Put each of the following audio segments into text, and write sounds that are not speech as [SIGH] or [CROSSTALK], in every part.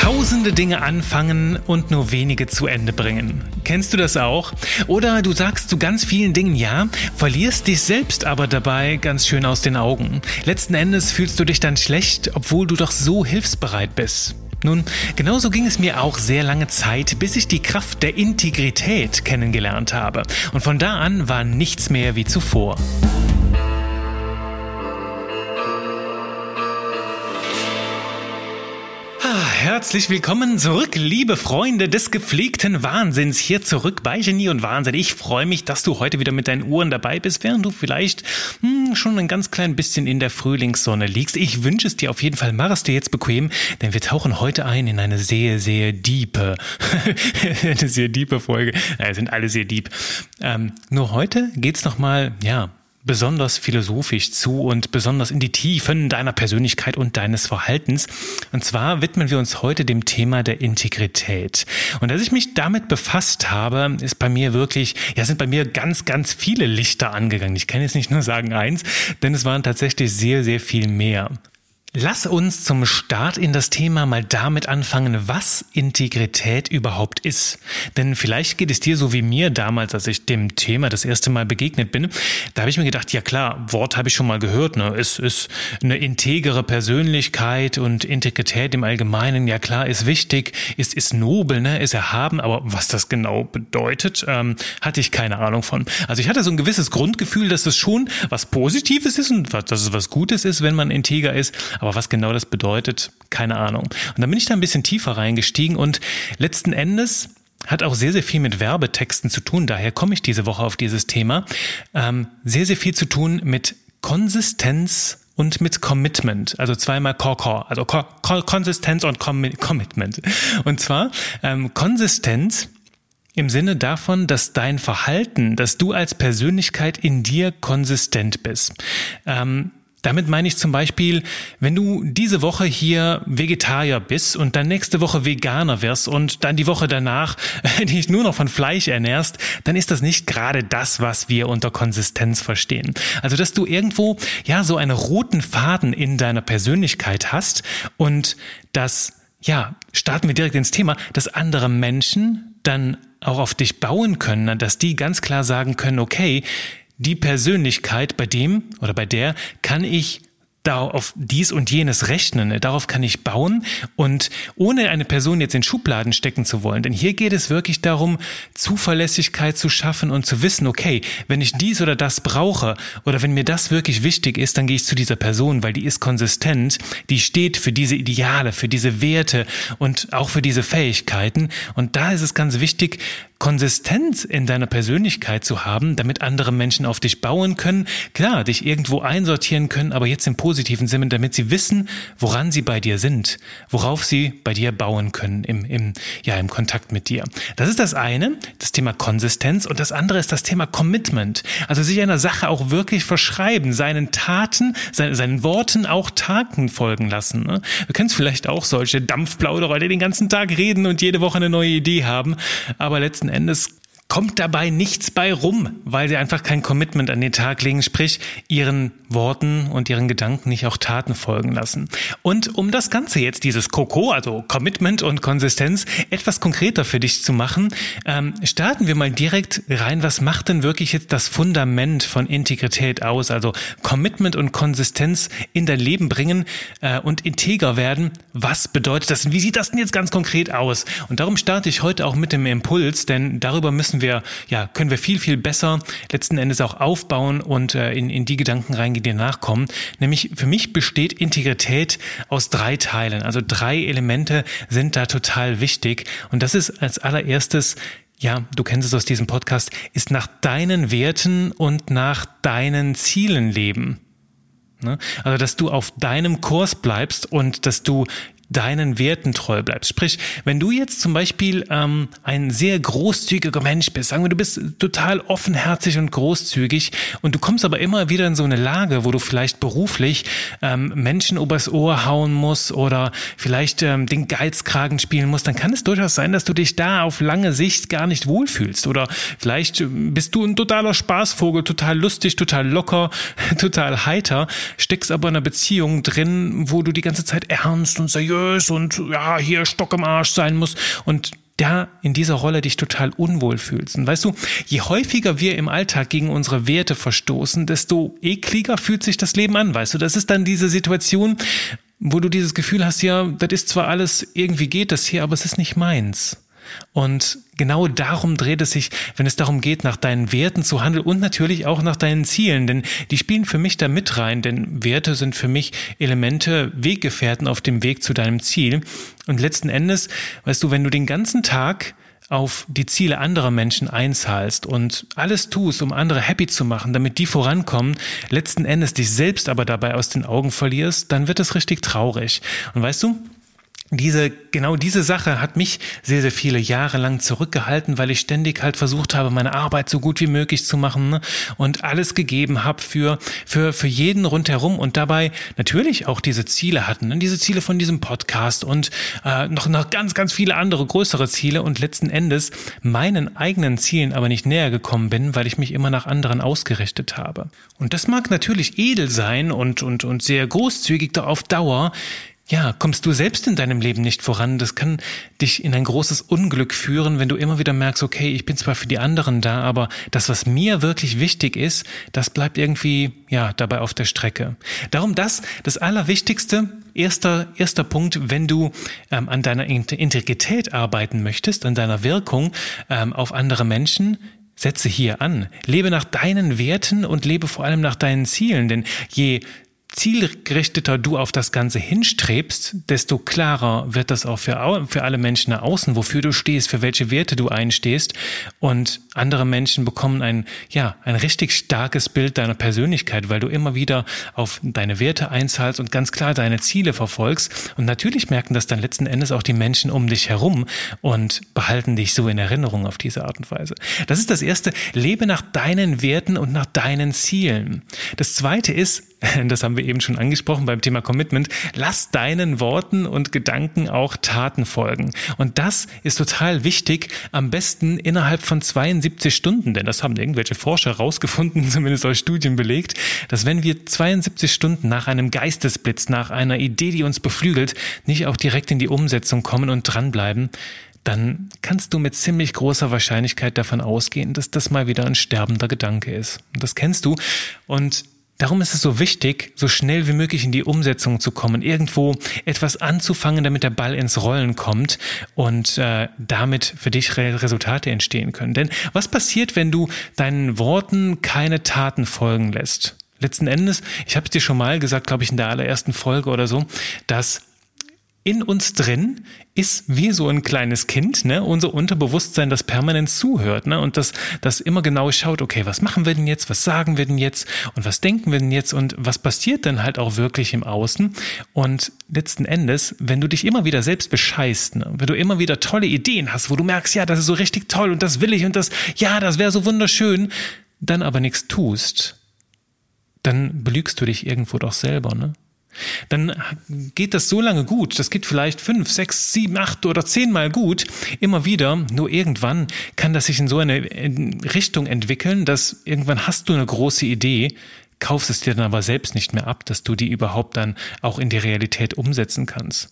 Tausende Dinge anfangen und nur wenige zu Ende bringen. Kennst du das auch? Oder du sagst zu ganz vielen Dingen ja, verlierst dich selbst aber dabei ganz schön aus den Augen. Letzten Endes fühlst du dich dann schlecht, obwohl du doch so hilfsbereit bist. Nun, genauso ging es mir auch sehr lange Zeit, bis ich die Kraft der Integrität kennengelernt habe. Und von da an war nichts mehr wie zuvor. Herzlich willkommen zurück, liebe Freunde des gepflegten Wahnsinns. Hier zurück bei Genie und Wahnsinn. Ich freue mich, dass du heute wieder mit deinen Uhren dabei bist, während du vielleicht hm, schon ein ganz klein bisschen in der Frühlingssonne liegst. Ich wünsche es dir auf jeden Fall. Mach es dir jetzt bequem, denn wir tauchen heute ein in eine sehr, sehr diepe, [LAUGHS] eine sehr diepe Folge. Ja, sind alle sehr deep. Ähm, nur heute geht's nochmal, ja, besonders philosophisch zu und besonders in die Tiefen deiner Persönlichkeit und deines Verhaltens. Und zwar widmen wir uns heute dem Thema der Integrität. Und als ich mich damit befasst habe, ist bei mir wirklich, ja, sind bei mir ganz, ganz viele Lichter angegangen. Ich kann jetzt nicht nur sagen eins, denn es waren tatsächlich sehr, sehr viel mehr. Lass uns zum Start in das Thema mal damit anfangen, was Integrität überhaupt ist. Denn vielleicht geht es dir so wie mir damals, als ich dem Thema das erste Mal begegnet bin. Da habe ich mir gedacht, ja klar, Wort habe ich schon mal gehört. Ne? Es ist eine integere Persönlichkeit und Integrität im Allgemeinen, ja klar, ist wichtig, ist, ist nobel, ne? ist erhaben. Aber was das genau bedeutet, ähm, hatte ich keine Ahnung von. Also ich hatte so ein gewisses Grundgefühl, dass es schon was Positives ist und dass es was Gutes ist, wenn man integer ist. Aber was genau das bedeutet, keine Ahnung. Und dann bin ich da ein bisschen tiefer reingestiegen und letzten Endes hat auch sehr, sehr viel mit Werbetexten zu tun. Daher komme ich diese Woche auf dieses Thema. Ähm, sehr, sehr viel zu tun mit Konsistenz und mit Commitment, also zweimal Core, also Konsistenz und Commitment. Und zwar ähm, Konsistenz im Sinne davon, dass dein Verhalten, dass du als Persönlichkeit in dir konsistent bist. Ähm, damit meine ich zum Beispiel, wenn du diese Woche hier Vegetarier bist und dann nächste Woche Veganer wirst und dann die Woche danach [LAUGHS] dich nur noch von Fleisch ernährst, dann ist das nicht gerade das, was wir unter Konsistenz verstehen. Also, dass du irgendwo, ja, so einen roten Faden in deiner Persönlichkeit hast und das, ja, starten wir direkt ins Thema, dass andere Menschen dann auch auf dich bauen können, dass die ganz klar sagen können, okay, die Persönlichkeit, bei dem oder bei der kann ich da auf dies und jenes rechnen, darauf kann ich bauen und ohne eine Person jetzt in Schubladen stecken zu wollen, denn hier geht es wirklich darum, Zuverlässigkeit zu schaffen und zu wissen, okay, wenn ich dies oder das brauche oder wenn mir das wirklich wichtig ist, dann gehe ich zu dieser Person, weil die ist konsistent, die steht für diese Ideale, für diese Werte und auch für diese Fähigkeiten. Und da ist es ganz wichtig, Konsistenz in deiner Persönlichkeit zu haben, damit andere Menschen auf dich bauen können, klar, dich irgendwo einsortieren können, aber jetzt im positiven Sinne, damit sie wissen, woran sie bei dir sind, worauf sie bei dir bauen können im, im, ja, im Kontakt mit dir. Das ist das eine, das Thema Konsistenz und das andere ist das Thema Commitment. Also sich einer Sache auch wirklich verschreiben, seinen Taten, seinen, seinen Worten auch Taten folgen lassen. Ne? Du kennst vielleicht auch solche Dampfplauderer, die den ganzen Tag reden und jede Woche eine neue Idee haben, aber letzten Endes kommt dabei nichts bei rum, weil sie einfach kein Commitment an den Tag legen, sprich ihren Worten und ihren Gedanken nicht auch Taten folgen lassen. Und um das Ganze jetzt, dieses Coco, also Commitment und Konsistenz, etwas konkreter für dich zu machen, ähm, starten wir mal direkt rein. Was macht denn wirklich jetzt das Fundament von Integrität aus? Also Commitment und Konsistenz in dein Leben bringen äh, und integer werden. Was bedeutet das? Wie sieht das denn jetzt ganz konkret aus? Und darum starte ich heute auch mit dem Impuls, denn darüber müssen wir, ja, können wir viel, viel besser letzten Endes auch aufbauen und äh, in, in die Gedanken reingehen, dir nachkommen. Nämlich für mich besteht Integrität aus drei Teilen. Also drei Elemente sind da total wichtig. Und das ist als allererstes ja, du kennst es aus diesem Podcast, ist nach deinen Werten und nach deinen Zielen leben. Ne? Also, dass du auf deinem Kurs bleibst und dass du deinen Werten treu bleibst. Sprich, wenn du jetzt zum Beispiel ähm, ein sehr großzügiger Mensch bist, sagen wir, du bist total offenherzig und großzügig und du kommst aber immer wieder in so eine Lage, wo du vielleicht beruflich ähm, Menschen übers Ohr hauen musst oder vielleicht ähm, den Geizkragen spielen musst, dann kann es durchaus sein, dass du dich da auf lange Sicht gar nicht wohlfühlst. Oder vielleicht bist du ein totaler Spaßvogel, total lustig, total locker, [LAUGHS] total heiter, steckst aber in einer Beziehung drin, wo du die ganze Zeit ernst und seriös und ja, hier Stock im Arsch sein musst und da in dieser Rolle dich total unwohl fühlst. Und weißt du, je häufiger wir im Alltag gegen unsere Werte verstoßen, desto ekliger fühlt sich das Leben an, weißt du. Das ist dann diese Situation, wo du dieses Gefühl hast, ja, das ist zwar alles, irgendwie geht das hier, aber es ist nicht meins. Und genau darum dreht es sich, wenn es darum geht, nach deinen Werten zu handeln und natürlich auch nach deinen Zielen, denn die spielen für mich da mit rein, denn Werte sind für mich Elemente, Weggefährten auf dem Weg zu deinem Ziel. Und letzten Endes, weißt du, wenn du den ganzen Tag auf die Ziele anderer Menschen einzahlst und alles tust, um andere happy zu machen, damit die vorankommen, letzten Endes dich selbst aber dabei aus den Augen verlierst, dann wird es richtig traurig. Und weißt du, diese, genau diese Sache hat mich sehr, sehr viele Jahre lang zurückgehalten, weil ich ständig halt versucht habe, meine Arbeit so gut wie möglich zu machen ne? und alles gegeben habe für, für, für jeden rundherum und dabei natürlich auch diese Ziele hatten, ne? diese Ziele von diesem Podcast und äh, noch, noch ganz, ganz viele andere größere Ziele und letzten Endes meinen eigenen Zielen aber nicht näher gekommen bin, weil ich mich immer nach anderen ausgerichtet habe. Und das mag natürlich edel sein und, und, und sehr großzügig da auf Dauer, ja, kommst du selbst in deinem Leben nicht voran. Das kann dich in ein großes Unglück führen, wenn du immer wieder merkst, okay, ich bin zwar für die anderen da, aber das, was mir wirklich wichtig ist, das bleibt irgendwie, ja, dabei auf der Strecke. Darum das, das Allerwichtigste, erster, erster Punkt, wenn du ähm, an deiner Integrität arbeiten möchtest, an deiner Wirkung ähm, auf andere Menschen, Setze hier an. Lebe nach deinen Werten und lebe vor allem nach deinen Zielen. Denn je zielgerichteter du auf das Ganze hinstrebst, desto klarer wird das auch für, für alle Menschen nach außen, wofür du stehst, für welche Werte du einstehst. Und andere Menschen bekommen ein, ja, ein richtig starkes Bild deiner Persönlichkeit, weil du immer wieder auf deine Werte einzahlst und ganz klar deine Ziele verfolgst. Und natürlich merken das dann letzten Endes auch die Menschen um dich herum und behalten dich so in Erinnerung auf diese Art und Weise. Das ist das erste. Lebe nach deinen Werten und nach deinen Zielen. Das zweite ist, [LAUGHS] das haben wir eben schon angesprochen beim Thema Commitment, lass deinen Worten und Gedanken auch Taten folgen. Und das ist total wichtig, am besten innerhalb von 72 Stunden, denn das haben irgendwelche Forscher rausgefunden, [LAUGHS] zumindest aus Studien belegt, dass wenn wir 72 Stunden nach einem Geistesblitz, nach einer Idee, die uns beflügelt, nicht auch direkt in die Umsetzung kommen und dranbleiben, dann kannst du mit ziemlich großer Wahrscheinlichkeit davon ausgehen, dass das mal wieder ein sterbender Gedanke ist. Das kennst du. Und Darum ist es so wichtig, so schnell wie möglich in die Umsetzung zu kommen, irgendwo etwas anzufangen, damit der Ball ins Rollen kommt und äh, damit für dich Re Resultate entstehen können. Denn was passiert, wenn du deinen Worten keine Taten folgen lässt? Letzten Endes, ich habe es dir schon mal gesagt, glaube ich, in der allerersten Folge oder so, dass in uns drin ist wie so ein kleines Kind, ne, unser Unterbewusstsein, das permanent zuhört, ne, und das, das immer genau schaut, okay, was machen wir denn jetzt, was sagen wir denn jetzt und was denken wir denn jetzt und was passiert denn halt auch wirklich im Außen und letzten Endes, wenn du dich immer wieder selbst bescheißt, ne, wenn du immer wieder tolle Ideen hast, wo du merkst, ja, das ist so richtig toll und das will ich und das, ja, das wäre so wunderschön, dann aber nichts tust, dann belügst du dich irgendwo doch selber, ne? Dann geht das so lange gut. Das geht vielleicht fünf, sechs, sieben, acht oder zehnmal gut. Immer wieder. Nur irgendwann kann das sich in so eine Richtung entwickeln, dass irgendwann hast du eine große Idee, kaufst es dir dann aber selbst nicht mehr ab, dass du die überhaupt dann auch in die Realität umsetzen kannst.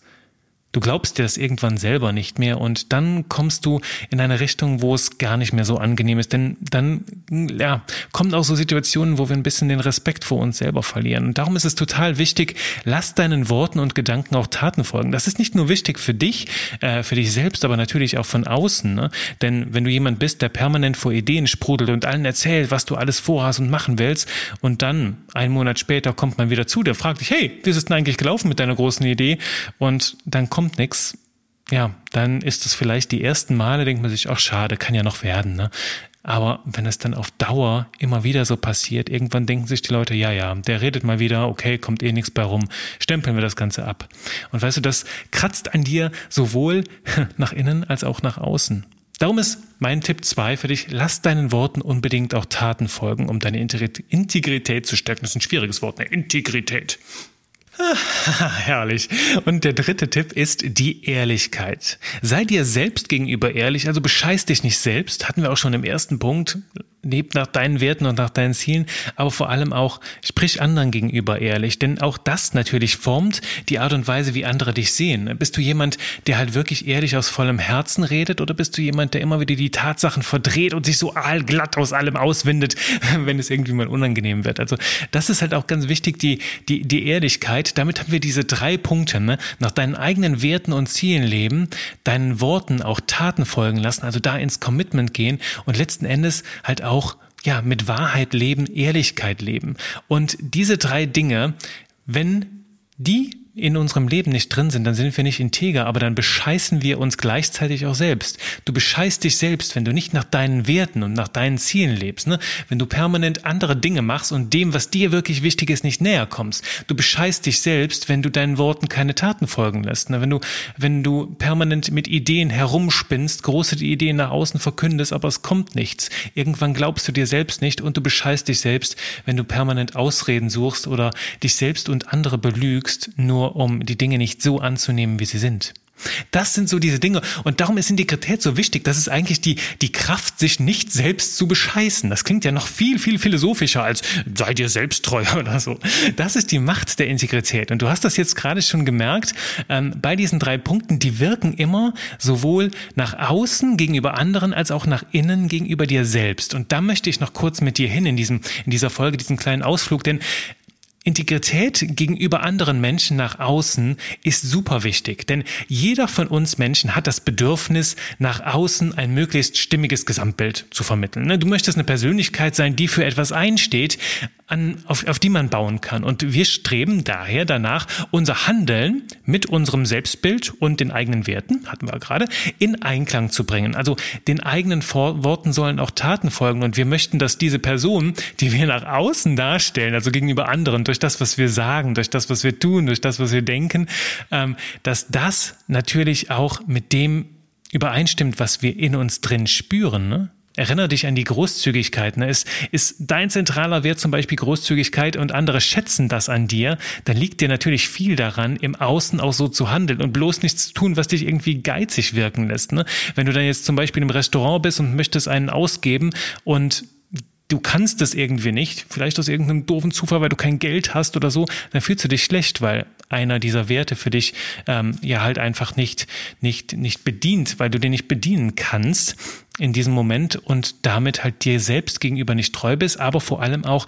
Du glaubst dir das irgendwann selber nicht mehr und dann kommst du in eine Richtung, wo es gar nicht mehr so angenehm ist. Denn dann, ja, kommen auch so Situationen, wo wir ein bisschen den Respekt vor uns selber verlieren. Und darum ist es total wichtig, lass deinen Worten und Gedanken auch Taten folgen. Das ist nicht nur wichtig für dich, äh, für dich selbst, aber natürlich auch von außen. Ne? Denn wenn du jemand bist, der permanent vor Ideen sprudelt und allen erzählt, was du alles vorhast und machen willst, und dann einen Monat später kommt man wieder zu, der fragt dich, hey, wie ist es denn eigentlich gelaufen mit deiner großen Idee? Und dann kommt kommt nichts, ja, dann ist es vielleicht die ersten Male, denkt man sich, ach schade, kann ja noch werden. Ne? Aber wenn es dann auf Dauer immer wieder so passiert, irgendwann denken sich die Leute, ja, ja, der redet mal wieder, okay, kommt eh nichts bei rum, stempeln wir das Ganze ab. Und weißt du, das kratzt an dir sowohl [LAUGHS] nach innen als auch nach außen. Darum ist mein Tipp 2 für dich, lass deinen Worten unbedingt auch Taten folgen, um deine Integrität zu stärken. Das ist ein schwieriges Wort, ne? Integrität. [LAUGHS] Herrlich. Und der dritte Tipp ist die Ehrlichkeit. Sei dir selbst gegenüber ehrlich, also bescheiß dich nicht selbst. Hatten wir auch schon im ersten Punkt. Leb nach deinen Werten und nach deinen Zielen, aber vor allem auch sprich anderen gegenüber ehrlich, denn auch das natürlich formt die Art und Weise, wie andere dich sehen. Bist du jemand, der halt wirklich ehrlich aus vollem Herzen redet oder bist du jemand, der immer wieder die Tatsachen verdreht und sich so allglatt aus allem auswindet, [LAUGHS] wenn es irgendwie mal unangenehm wird? Also das ist halt auch ganz wichtig, die, die, die Ehrlichkeit. Damit haben wir diese drei Punkte, ne? nach deinen eigenen Werten und Zielen leben, deinen Worten auch Taten folgen lassen, also da ins Commitment gehen und letzten Endes halt auch auch ja mit Wahrheit leben, Ehrlichkeit leben. Und diese drei Dinge, wenn die in unserem Leben nicht drin sind, dann sind wir nicht integer, aber dann bescheißen wir uns gleichzeitig auch selbst. Du bescheißt dich selbst, wenn du nicht nach deinen Werten und nach deinen Zielen lebst, ne? wenn du permanent andere Dinge machst und dem, was dir wirklich wichtig ist, nicht näher kommst. Du bescheißt dich selbst, wenn du deinen Worten keine Taten folgen lässt. Ne? Wenn du, wenn du permanent mit Ideen herumspinnst, große Ideen nach außen verkündest, aber es kommt nichts. Irgendwann glaubst du dir selbst nicht und du bescheißt dich selbst, wenn du permanent Ausreden suchst oder dich selbst und andere belügst, nur nur um die Dinge nicht so anzunehmen, wie sie sind. Das sind so diese Dinge. Und darum ist Integrität so wichtig. Das ist eigentlich die, die Kraft, sich nicht selbst zu bescheißen. Das klingt ja noch viel, viel philosophischer als sei dir selbst treu [LAUGHS] oder so. Das ist die Macht der Integrität. Und du hast das jetzt gerade schon gemerkt. Ähm, bei diesen drei Punkten, die wirken immer sowohl nach außen gegenüber anderen als auch nach innen gegenüber dir selbst. Und da möchte ich noch kurz mit dir hin in diesem, in dieser Folge, diesen kleinen Ausflug, denn Integrität gegenüber anderen Menschen nach außen ist super wichtig, denn jeder von uns Menschen hat das Bedürfnis, nach außen ein möglichst stimmiges Gesamtbild zu vermitteln. Ne, du möchtest eine Persönlichkeit sein, die für etwas einsteht, an, auf, auf die man bauen kann. Und wir streben daher danach, unser Handeln mit unserem Selbstbild und den eigenen Werten, hatten wir gerade, in Einklang zu bringen. Also den eigenen Vor Worten sollen auch Taten folgen. Und wir möchten, dass diese Person, die wir nach außen darstellen, also gegenüber anderen, durch das, was wir sagen, durch das, was wir tun, durch das, was wir denken, ähm, dass das natürlich auch mit dem übereinstimmt, was wir in uns drin spüren. Ne? Erinnere dich an die Großzügigkeit. Ne? Ist, ist dein zentraler Wert zum Beispiel Großzügigkeit und andere schätzen das an dir, dann liegt dir natürlich viel daran, im Außen auch so zu handeln und bloß nichts zu tun, was dich irgendwie geizig wirken lässt. Ne? Wenn du dann jetzt zum Beispiel im Restaurant bist und möchtest einen ausgeben und du kannst es irgendwie nicht, vielleicht aus irgendeinem doofen Zufall, weil du kein Geld hast oder so, dann fühlst du dich schlecht, weil einer dieser Werte für dich ähm, ja halt einfach nicht, nicht, nicht bedient, weil du den nicht bedienen kannst in diesem Moment und damit halt dir selbst gegenüber nicht treu bist, aber vor allem auch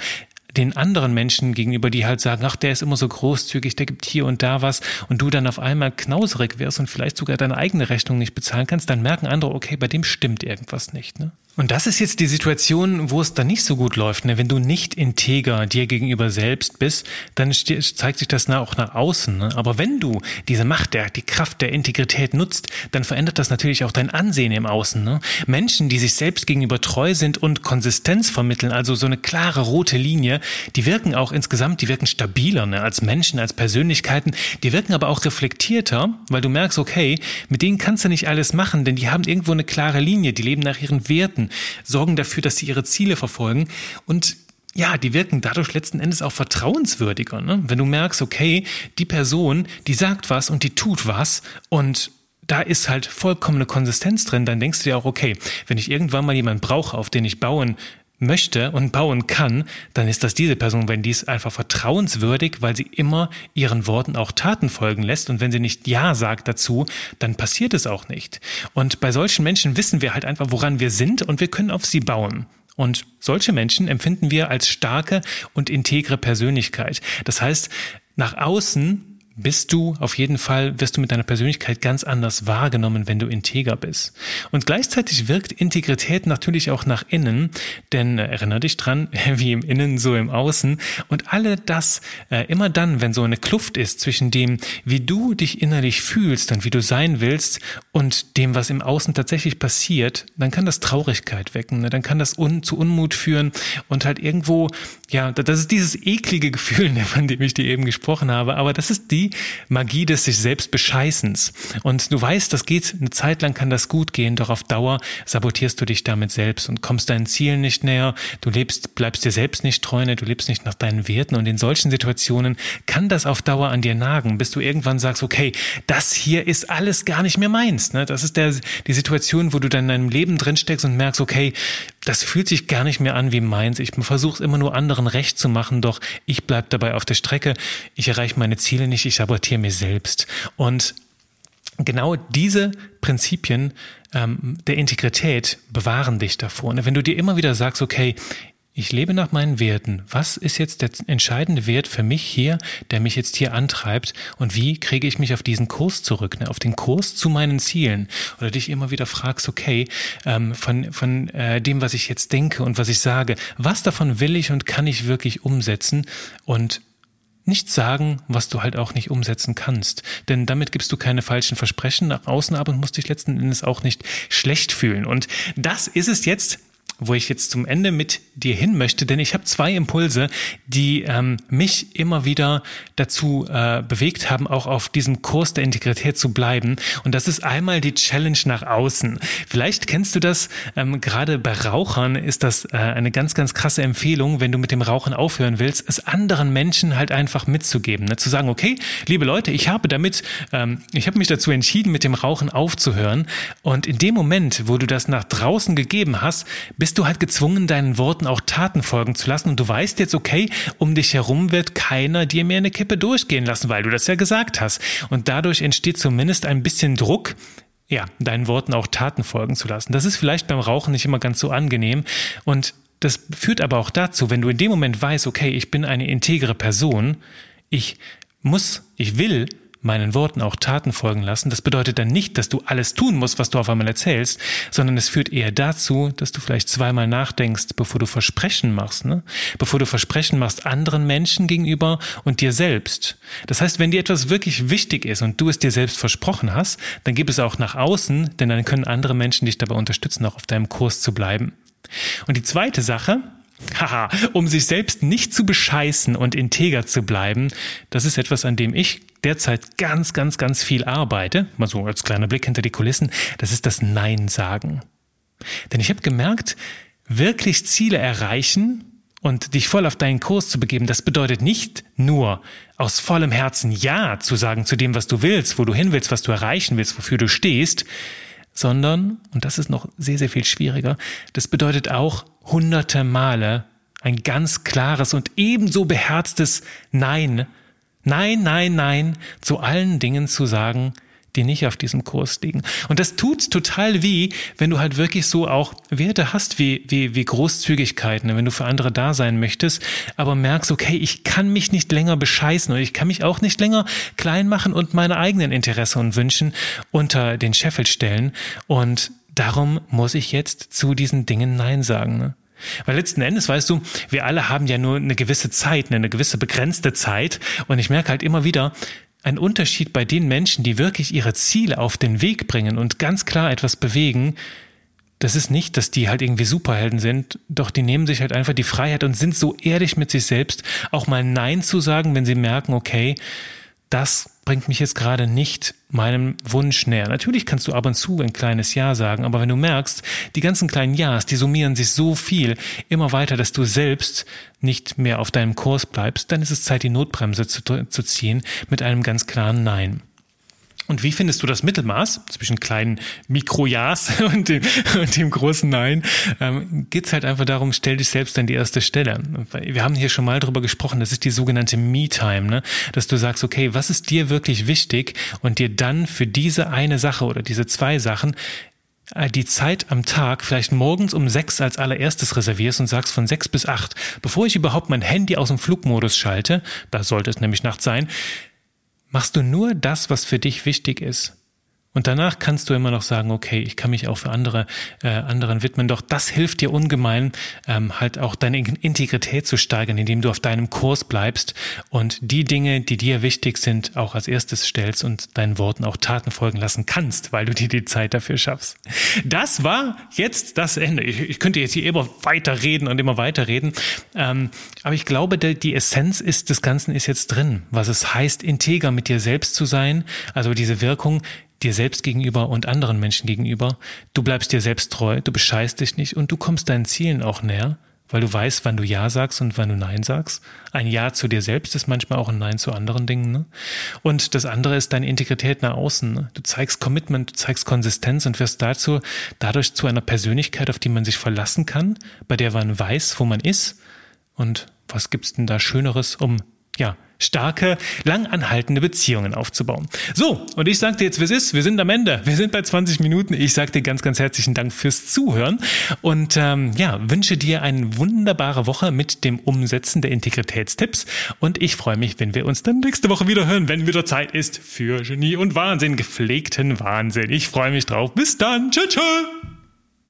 den anderen Menschen gegenüber, die halt sagen, ach, der ist immer so großzügig, der gibt hier und da was und du dann auf einmal knauserig wirst und vielleicht sogar deine eigene Rechnung nicht bezahlen kannst, dann merken andere, okay, bei dem stimmt irgendwas nicht. Ne? Und das ist jetzt die Situation, wo es dann nicht so gut läuft. Ne? Wenn du nicht integer dir gegenüber selbst bist, dann zeigt sich das auch nach außen. Ne? Aber wenn du diese Macht, die Kraft der Integrität nutzt, dann verändert das natürlich auch dein Ansehen im Außen. Ne? Menschen, die sich selbst gegenüber treu sind und Konsistenz vermitteln, also so eine klare rote Linie, die wirken auch insgesamt, die wirken stabiler als Menschen, als Persönlichkeiten. Die wirken aber auch reflektierter, weil du merkst, okay, mit denen kannst du nicht alles machen, denn die haben irgendwo eine klare Linie, die leben nach ihren Werten Menschen sorgen dafür, dass sie ihre Ziele verfolgen und ja, die wirken dadurch letzten Endes auch vertrauenswürdiger. Ne? Wenn du merkst, okay, die Person, die sagt was und die tut was und da ist halt vollkommene Konsistenz drin, dann denkst du dir auch, okay, wenn ich irgendwann mal jemanden brauche, auf den ich bauen möchte und bauen kann, dann ist das diese Person, wenn die ist einfach vertrauenswürdig, weil sie immer ihren Worten auch Taten folgen lässt und wenn sie nicht Ja sagt dazu, dann passiert es auch nicht. Und bei solchen Menschen wissen wir halt einfach, woran wir sind und wir können auf sie bauen. Und solche Menschen empfinden wir als starke und integre Persönlichkeit. Das heißt, nach außen bist du auf jeden Fall, wirst du mit deiner Persönlichkeit ganz anders wahrgenommen, wenn du integer bist. Und gleichzeitig wirkt Integrität natürlich auch nach innen, denn äh, erinnere dich dran, [LAUGHS] wie im Innen, so im Außen. Und alle das, äh, immer dann, wenn so eine Kluft ist zwischen dem, wie du dich innerlich fühlst und wie du sein willst und dem, was im Außen tatsächlich passiert, dann kann das Traurigkeit wecken, ne? dann kann das un zu Unmut führen und halt irgendwo, ja, das ist dieses eklige Gefühl, [LAUGHS] von dem ich dir eben gesprochen habe, aber das ist die Magie des sich selbst bescheißens. Und du weißt, das geht, eine Zeit lang kann das gut gehen, doch auf Dauer sabotierst du dich damit selbst und kommst deinen Zielen nicht näher, du lebst, bleibst dir selbst nicht treu, ne? du lebst nicht nach deinen Werten und in solchen Situationen kann das auf Dauer an dir nagen, bis du irgendwann sagst, okay, das hier ist alles gar nicht mehr meins. Ne? Das ist der, die Situation, wo du dann in deinem Leben drinsteckst und merkst, okay, das fühlt sich gar nicht mehr an wie meins. Ich versuche es immer nur anderen recht zu machen, doch ich bleib dabei auf der Strecke. Ich erreiche meine Ziele nicht, ich sabotiere mir selbst. Und genau diese Prinzipien ähm, der Integrität bewahren dich davor. Und wenn du dir immer wieder sagst, okay, ich lebe nach meinen Werten. Was ist jetzt der entscheidende Wert für mich hier, der mich jetzt hier antreibt? Und wie kriege ich mich auf diesen Kurs zurück, ne? auf den Kurs zu meinen Zielen? Oder dich immer wieder fragst, okay, ähm, von, von äh, dem, was ich jetzt denke und was ich sage, was davon will ich und kann ich wirklich umsetzen? Und nicht sagen, was du halt auch nicht umsetzen kannst. Denn damit gibst du keine falschen Versprechen nach außen ab und musst dich letzten Endes auch nicht schlecht fühlen. Und das ist es jetzt, wo ich jetzt zum Ende mit dir hin möchte, denn ich habe zwei Impulse, die ähm, mich immer wieder dazu äh, bewegt haben, auch auf diesem Kurs der Integrität zu bleiben. Und das ist einmal die Challenge nach außen. Vielleicht kennst du das, ähm, gerade bei Rauchern ist das äh, eine ganz, ganz krasse Empfehlung, wenn du mit dem Rauchen aufhören willst, es anderen Menschen halt einfach mitzugeben. Ne? Zu sagen, okay, liebe Leute, ich habe damit, ähm, ich habe mich dazu entschieden, mit dem Rauchen aufzuhören. Und in dem Moment, wo du das nach draußen gegeben hast, bist du halt gezwungen, deinen Worten auch Taten folgen zu lassen. Und du weißt jetzt, okay, um dich herum wird keiner dir mehr eine Kippe durchgehen lassen, weil du das ja gesagt hast. Und dadurch entsteht zumindest ein bisschen Druck, ja, deinen Worten auch Taten folgen zu lassen. Das ist vielleicht beim Rauchen nicht immer ganz so angenehm. Und das führt aber auch dazu, wenn du in dem Moment weißt, okay, ich bin eine integre Person, ich muss, ich will meinen Worten auch Taten folgen lassen. Das bedeutet dann nicht, dass du alles tun musst, was du auf einmal erzählst, sondern es führt eher dazu, dass du vielleicht zweimal nachdenkst, bevor du Versprechen machst, ne? bevor du Versprechen machst anderen Menschen gegenüber und dir selbst. Das heißt, wenn dir etwas wirklich wichtig ist und du es dir selbst versprochen hast, dann gib es auch nach außen, denn dann können andere Menschen dich dabei unterstützen, auch auf deinem Kurs zu bleiben. Und die zweite Sache, Haha, um sich selbst nicht zu bescheißen und integer zu bleiben, das ist etwas, an dem ich derzeit ganz, ganz, ganz viel arbeite. Mal so als kleiner Blick hinter die Kulissen. Das ist das Nein sagen. Denn ich habe gemerkt, wirklich Ziele erreichen und dich voll auf deinen Kurs zu begeben, das bedeutet nicht nur aus vollem Herzen Ja zu sagen zu dem, was du willst, wo du hin willst, was du erreichen willst, wofür du stehst, sondern, und das ist noch sehr, sehr viel schwieriger, das bedeutet auch hunderte Male ein ganz klares und ebenso beherztes Nein, Nein, nein, nein zu allen Dingen zu sagen, die nicht auf diesem Kurs liegen. Und das tut total weh, wenn du halt wirklich so auch Werte hast wie, wie, wie Großzügigkeit, ne? wenn du für andere da sein möchtest, aber merkst, okay, ich kann mich nicht länger bescheißen und ich kann mich auch nicht länger klein machen und meine eigenen Interessen und Wünschen unter den Scheffel stellen. Und darum muss ich jetzt zu diesen Dingen Nein sagen. Ne? Weil letzten Endes, weißt du, wir alle haben ja nur eine gewisse Zeit, eine gewisse begrenzte Zeit. Und ich merke halt immer wieder, ein Unterschied bei den Menschen, die wirklich ihre Ziele auf den Weg bringen und ganz klar etwas bewegen, das ist nicht, dass die halt irgendwie Superhelden sind, doch die nehmen sich halt einfach die Freiheit und sind so ehrlich mit sich selbst, auch mal Nein zu sagen, wenn sie merken, okay, das bringt mich jetzt gerade nicht meinem Wunsch näher. Natürlich kannst du ab und zu ein kleines Ja sagen, aber wenn du merkst, die ganzen kleinen Ja's, die summieren sich so viel immer weiter, dass du selbst nicht mehr auf deinem Kurs bleibst, dann ist es Zeit, die Notbremse zu, zu ziehen mit einem ganz klaren Nein. Und wie findest du das Mittelmaß zwischen kleinen Mikrojas [LAUGHS] und dem, und dem großen Nein? Ähm, Geht halt einfach darum, stell dich selbst an die erste Stelle. Wir haben hier schon mal drüber gesprochen, das ist die sogenannte Me-Time, ne? dass du sagst, okay, was ist dir wirklich wichtig und dir dann für diese eine Sache oder diese zwei Sachen äh, die Zeit am Tag vielleicht morgens um sechs als allererstes reservierst und sagst von sechs bis acht, bevor ich überhaupt mein Handy aus dem Flugmodus schalte, da sollte es nämlich nachts sein, machst du nur das, was für dich wichtig ist. Und danach kannst du immer noch sagen, okay, ich kann mich auch für andere äh, anderen widmen. Doch das hilft dir ungemein, ähm, halt auch deine Integrität zu steigern, indem du auf deinem Kurs bleibst und die Dinge, die dir wichtig sind, auch als erstes stellst und deinen Worten auch Taten folgen lassen kannst, weil du dir die Zeit dafür schaffst. Das war jetzt das Ende. Ich, ich könnte jetzt hier immer weiter reden und immer weiter reden, ähm, aber ich glaube, die, die Essenz ist des Ganzen ist jetzt drin, was es heißt, integer mit dir selbst zu sein, also diese Wirkung dir selbst gegenüber und anderen Menschen gegenüber. Du bleibst dir selbst treu, du bescheißt dich nicht und du kommst deinen Zielen auch näher, weil du weißt, wann du Ja sagst und wann du Nein sagst. Ein Ja zu dir selbst ist manchmal auch ein Nein zu anderen Dingen. Ne? Und das andere ist deine Integrität nach außen. Ne? Du zeigst Commitment, du zeigst Konsistenz und wirst dazu dadurch zu einer Persönlichkeit, auf die man sich verlassen kann, bei der man weiß, wo man ist. Und was gibt's denn da Schöneres, um ja, starke, langanhaltende Beziehungen aufzubauen. So, und ich dir jetzt, wie es ist. Wir sind am Ende. Wir sind bei 20 Minuten. Ich sage dir ganz, ganz herzlichen Dank fürs Zuhören und ähm, ja, wünsche dir eine wunderbare Woche mit dem Umsetzen der Integritätstipps und ich freue mich, wenn wir uns dann nächste Woche wieder hören, wenn wieder Zeit ist für Genie und Wahnsinn, gepflegten Wahnsinn. Ich freue mich drauf. Bis dann. Tschüss. tschüss.